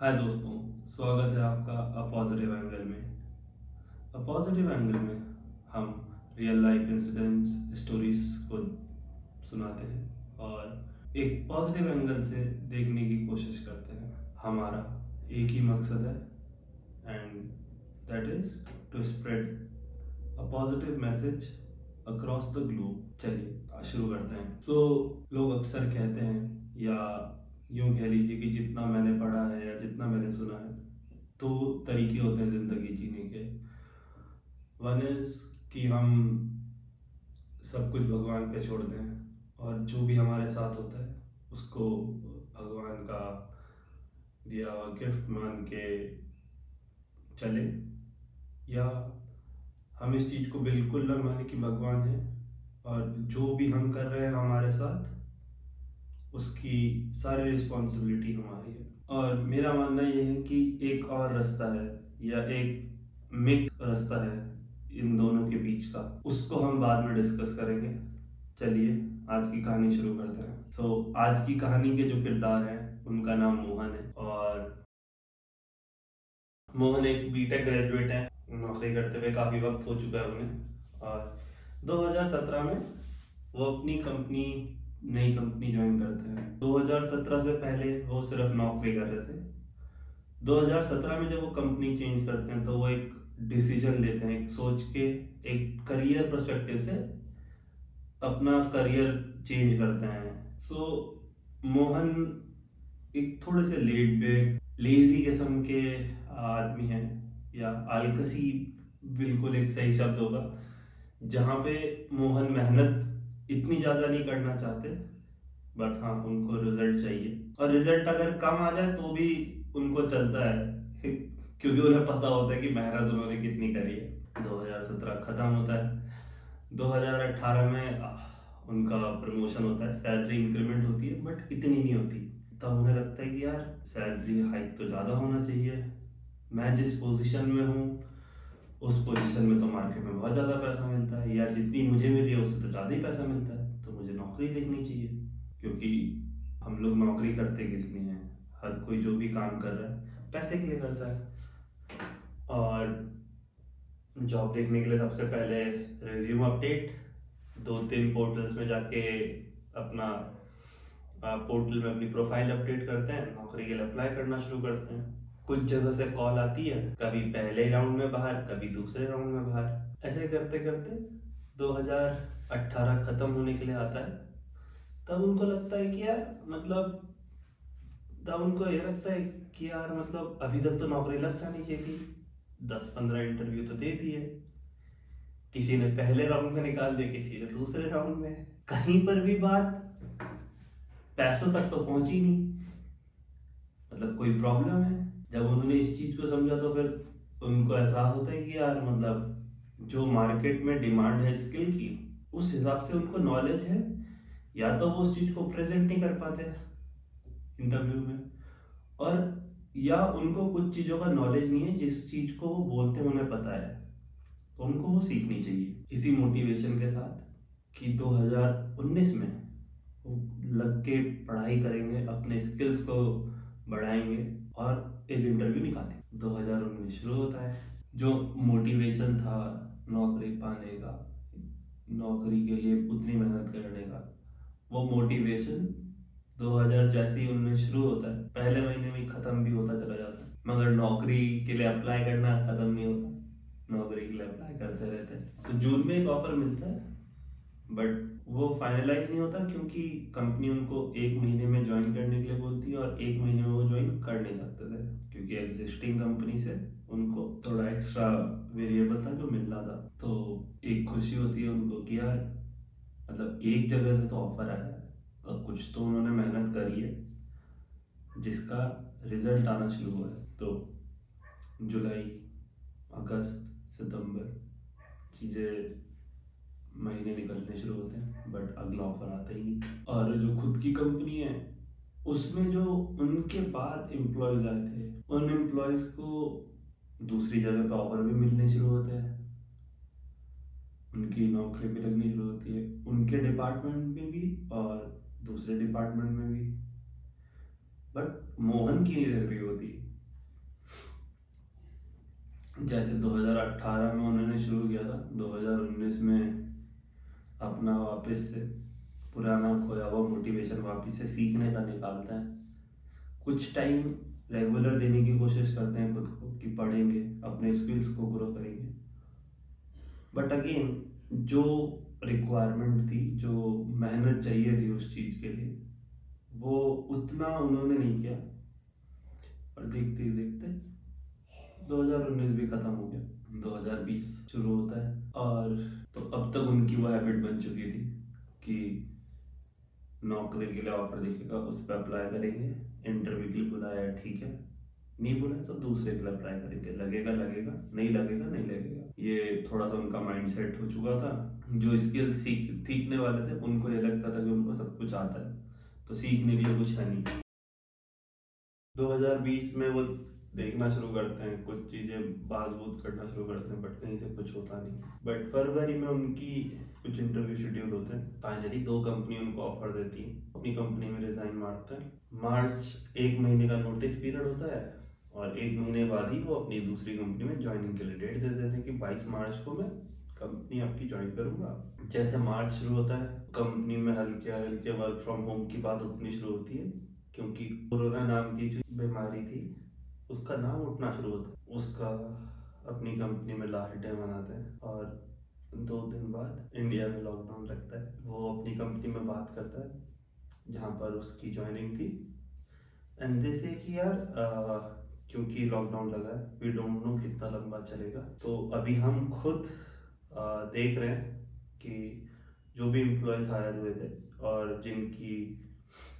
हाय दोस्तों स्वागत है आपका अ पॉजिटिव एंगल में। अ पॉजिटिव एंगल में हम रियल लाइफ इंसिडेंट्स स्टोरीज को सुनाते हैं और एक पॉजिटिव एंगल से देखने की कोशिश करते हैं। हमारा एक ही मकसद है and that is to spread a positive message across the globe चलिए शुरू करते हैं। सो so, लोग अक्सर कहते हैं या यूँ कह लीजिए कि जितना मैंने पढ़ा है या जितना मैंने सुना है तो तरीके होते हैं ज़िंदगी जीने के। वन इज़ कि हम सब कुछ भगवान पे छोड़ दें और जो भी हमारे साथ होता है, उसको भगवान का दिया हुआ गिफ्ट मान के चले। या हम इस चीज़ को बिल्कुल न माने कि भगवान है और जो भी हम कर रहे हैं हमारे साथ उसकी सारी रिस्पॉन्सिबिलिटी हमारी है। और मेरा मानना यह है कि एक और रास्ता है या एक मिक रास्ता है इन दोनों के बीच का। उसको हम बाद में डिस्कस करेंगे। चलिए आज की कहानी शुरू करते हैं। सो so, आज की कहानी के जो किरदार हैं उनका नाम मोहन है। और मोहन एक बीटेक ग्रेजुएट है। नौकरी करते हुए काफ़ी वक्त हो चुका है उन्हें। और 2017 में वो अपनी कंपनी नई कंपनी ज्वाइन करते हैं। 2017 से पहले वो सिर्फ़ नौकरी कर रहे थे। 2017 में जब वो कंपनी चेंज करते हैं तो वो एक डिसीज़न लेते हैं एक सोच के एक करियर परस्पेक्टिव से अपना करियर चेंज करते हैं। सो so, मोहन एक थोड़े से लेट बैक लेजी किस्म के आदमी हैं या आलकसी बिल्कुल एक सही शब्द होगा जहाँ पे मोहन मेहनत इतनी ज़्यादा नहीं करना चाहते बट हाँ उनको रिज़ल्ट चाहिए। और रिज़ल्ट अगर कम आ जाए तो भी उनको चलता है, क्योंकि उन्हें पता होता है कि मेहनत उन्होंने कितनी करी है। 2017 खत्म होता है। 2018 में उनका प्रमोशन होता है। सैलरी इंक्रीमेंट होती है बट इतनी नहीं होती। तब उन्हें लगता है कि यार सैलरी हाइक तो ज़्यादा होना चाहिए। मैं जिस पोजीशन में हूँ उस पोजीशन में तो मार्केट में बहुत ज़्यादा पैसा मिलता है, या जितनी मुझे मिल रही है उससे तो ज़्यादा ही पैसा मिलता है। तो मुझे नौकरी देखनी चाहिए, क्योंकि हम लोग नौकरी करते किस लिए हैं, हर कोई जो भी काम कर रहा है, पैसे के लिए करता है। और जॉब देखने के लिए सबसे पहले रिज्यूम अपडेट दो तीन पोर्टल्स में जाके अपना पोर्टल में अपनी प्रोफ़ाइल अपडेट करते हैं, नौकरी के लिए अप्लाई करना शुरू करते हैं। कुछ जगह से कॉल आती है, कभी पहले राउंड में बाहर, कभी दूसरे राउंड में बाहर। ऐसे करते करते 2018 खत्म होने के लिए आता है। तब उनको लगता है कि यार मतलब तब उनको ये लगता है कि यार मतलब अभी तक तो नौकरी लग जानी चाहिए थी। दस पंद्रह इंटरव्यू तो दे दिए। किसी ने पहले राउंड में निकाल दिया, किसी ने दूसरे राउंड में। कहीं पर भी बात, पैसों तक तो पहुँची नहीं। मतलब कोई प्रॉब्लम है? उन्होंने इस चीज़ को समझा तो फिर उनको एहसास होता है कि यार मतलब जो मार्केट में डिमांड है स्किल की, उस हिसाब से उनको नॉलेज है, या तो वो उस चीज़ को प्रेजेंट नहीं कर पाते इंटरव्यू में। और या उनको कुछ चीज़ों का नॉलेज नहीं है जिस चीज़ को वो बोलते उन्हें पता है तो उनको वो सीखनी चाहिए। इसी मोटिवेशन के साथ कि 2019 में लग के पढ़ाई करेंगे, अपने स्किल्स को बढ़ाएँगे और एक इंटरव्यू निकाले 2019 शुरू होता है। जो मोटिवेशन था नौकरी पाने का, नौकरी के लिए उतनी मेहनत करने का, वो मोटिवेशन 2000 जैसे ही उन्नीस शुरू होता है, पहले महीने में खत्म भी होता चला जाता है। मगर नौकरी के लिए अप्लाई करना खत्म नहीं होता। नौकरी के लिए अप्लाई करते रहते हैं। तो जून में एक ऑफ़र मिलता है बट वो फाइनलाइज नहीं होता क्योंकि कंपनी उनको एक महीने में ज्वाइन करने के लिए बोलती है और एक महीने में वो ज्वाइन कर नहीं सकते थे। क्योंकि एग्जिस्टिंग कंपनी से उनको थोड़ा एक्स्ट्रा वेरिएबल था जो मिलना था। तो एक खुशी होती है उनको कि यार मतलब एक जगह से तो ऑफ़र आया है और कुछ तो उन्होंने मेहनत करी है, जिसका रिज़ल्ट आना शुरू हुआ है। तो जुलाई, अगस्त, सितंबर, चीज़ें महीने निकलने शुरू होते हैं बट अगला ऑफ़र आता ही नहीं। और जो खुद की कंपनी है, उसमें जो उनके बाद एम्प्लॉयज़ आए थे, उन एम्प्लॉयज़ को दूसरी जगह पे ऑफ़र भी मिलने शुरू होते हैं। उनकी नौकरी भी लगनी शुरू होती है। उनके डिपार्टमेंट में भी और दूसरे डिपार्टमेंट में भी। बट मोहन की नहीं लग रही होती। जैसे 2018 में उन्होंने शुरू किया था 2019 में अपना वापस से पुराना खोया हुआ मोटिवेशन वापस से सीखने का निकालता है। कुछ टाइम रेगुलर देने की कोशिश करते हैं खुद को कि पढ़ेंगे, अपने स्किल्स को ग्रो करेंगे। बट अगेन जो रिक्वायरमेंट थी, जो मेहनत चाहिए थी उस चीज़ के लिए, वो उतना उन्होंने नहीं किया। और देखते देखते 2019 भी खत्म हो गया। 2020 शुरू होता है और तो अब तक उनकी वो हैबिट बन चुकी थी कि नौकरी के लिए ऑफ़र दिखेगा, उस पर अप्लाई करेंगे इंटरव्यू के लिए बुलाया, ठीक है। नहीं बुलाया तो दूसरे के लिए अप्लाई करेंगे। लगेगा लगेगा, नहीं लगेगा नहीं लगेगा। ये थोड़ा सा उनका माइंड सेट हो चुका था। जो स्किल सीख, सीखने वाले थे, उनको ये लगता था कि उनको सब कुछ आता है। तो सीखने के लिए कुछ है नहीं। 2020 में वो देखना शुरू करते हैं, कुछ चीज़ें बाजबूत करना शुरू करते हैं बट कहीं से कुछ होता नहीं। बट फरवरी में उनकी कुछ इंटरव्यू शेड्यूल होते हैं। फाइनली दो कंपनी उनको ऑफ़र देती है। अपनी कंपनी में रिजाइन मारते हैं। मार्च एक महीने का नोटिस पीरियड होता है और एक महीने बाद ही वो अपनी दूसरी कंपनी में ज्वाइनिंग के लिए डेट दे देते हैं कि 22 मार्च को मैं कंपनी आपकी ज्वाइन करूँगा। जैसे मार्च शुरू होता है कंपनी में हल्के हल्के वर्क फ्रॉम होम की बात उठनी शुरू होती है, क्योंकि कोरोना नाम की जो बीमारी थी उसका नाम उठना शुरू होता है। उसका अपनी कंपनी में लास्ट डे मनाते हैं और दो दिन बाद इंडिया में लॉकडाउन लगता है। वो अपनी कंपनी में बात करता है जहाँ पर उसकी ज्वाइनिंग थी। एंड जैसे कि यार आ, क्योंकि लॉकडाउन लगा है वी डोंट नो कितना लंबा चलेगा। तो अभी हम खुद आ, देख रहे हैं कि जो भी एम्प्लॉयज़ हायर हुए थे और जिनकी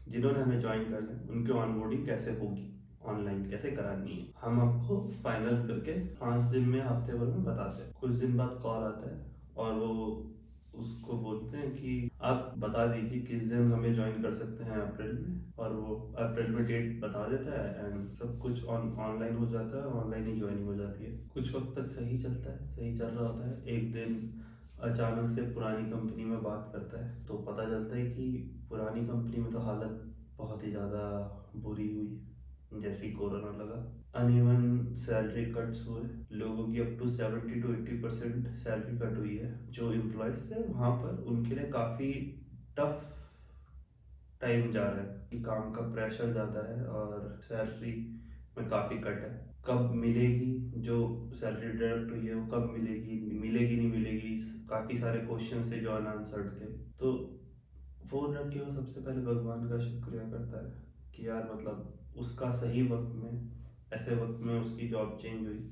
जिन्होंने हमें ज्वाइन करना है उनकी ऑनबोर्डिंग कैसे होगी। ऑनलाइन कैसे करानी है? हम आपको फाइनल करके पाँच दिन में, हफ़्ते भर में बताते हैं। कुछ दिन बाद कॉल आता है और वो उसको बोलते हैं कि आप बता दीजिए किस दिन हमें ज्वाइन कर सकते हैं अप्रैल में। और वो अप्रैल में डेट बता देता है एंड सब कुछ ऑन ऑनलाइन हो जाता है ऑनलाइन ही ज्वाइनिंग हो जाती है। कुछ वक्त तक सही चलता है, सही चल रहा होता है। एक दिन अचानक से पुरानी कंपनी में बात करता है तो पता चलता है कि पुरानी कंपनी में तो हालत बहुत ही ज़्यादा बुरी हुई जैसे ही कोरोना लगा अनइवन सैलरी कट्स हुए, लोगों की up to seventy to eighty percent salary cut हुई है। जो एम्प्लॉयज़ थे वहाँ पर उनके लिए काफ़ी टफ टाइम जा रहा है कि काम का प्रेशर ज़्यादा है और सैलरी में काफ़ी कट है। कब मिलेगी, जो सैलरी डायरेक्ट हुई है, वो कब मिलेगी मिलेगी, नहीं मिलेगी, काफ़ी सारे क्वेश्चन थे जो अनआंसर्ड थे। तो फ़ोन रख के वो सबसे पहले भगवान का शुक्रिया करता है कि यार मतलब उसका सही वक्त में, ऐसे वक्त में उसकी जॉब चेंज हुई।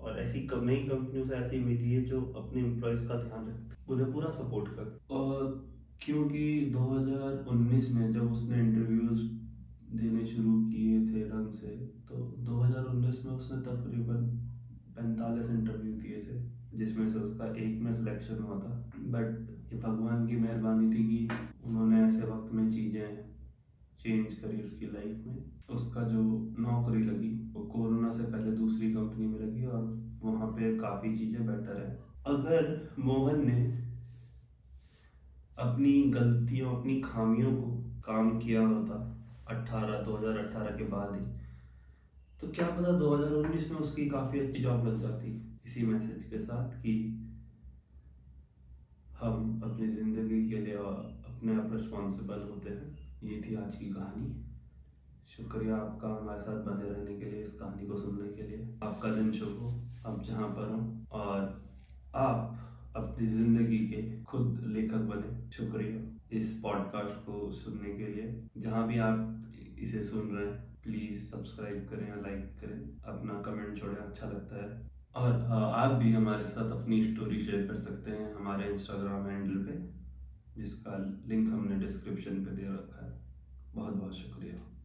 और ऐसी कम, नई कंपनी से ऐसी मिली है जो अपने एम्प्लॉयज़ का ध्यान रखती उन्हें पूरा सपोर्ट कर और क्योंकि 2019 में जब उसने इंटरव्यूज़ देने शुरू किए थे ढंग से तो 2019 में उसने तकरीबन पैंतालीस इंटरव्यू दिए थे, जिसमें से उसका एक में सिलेक्शन हुआ था। बट ये भगवान की मेहरबानी थी कि उन्होंने ऐसे वक्त में चीज़ें चेंज करी उसकी लाइफ में। उसका जो नौकरी लगी, वो कोरोना से पहले दूसरी कंपनी में लगी और वहाँ पे काफ़ी चीज़ें बेटर है। अगर मोहन ने अपनी गलतियों, अपनी खामियों को काम किया होता 18 2018 के बाद ही तो क्या पता 2019 में उसकी काफ़ी अच्छी जॉब लग जाती इसी मैसेज के साथ कि हम अपनी ज़िंदगी के लिए अपने आप रिस्पॉन्सिबल होते हैं। ये थी आज की कहानी। शुक्रिया आपका हमारे साथ बने रहने के लिए, इस कहानी को सुनने के लिए। आपका दिन शुभ हो। आप जहाँ पर हो और आप अपनी ज़िंदगी के खुद लेखक बने। शुक्रिया इस पॉडकास्ट को सुनने के लिए। जहाँ भी आप इसे सुन रहे हैं, प्लीज़ सब्सक्राइब करें या लाइक करें। अपना कमेंट छोड़ें अच्छा लगता है। और आप भी हमारे साथ अपनी स्टोरी शेयर कर सकते हैं हमारे इंस्टाग्राम हैंडल पे। जिसका लिंक हमने डिस्क्रिप्शन पे दे रखा है। बहुत बहुत शुक्रिया।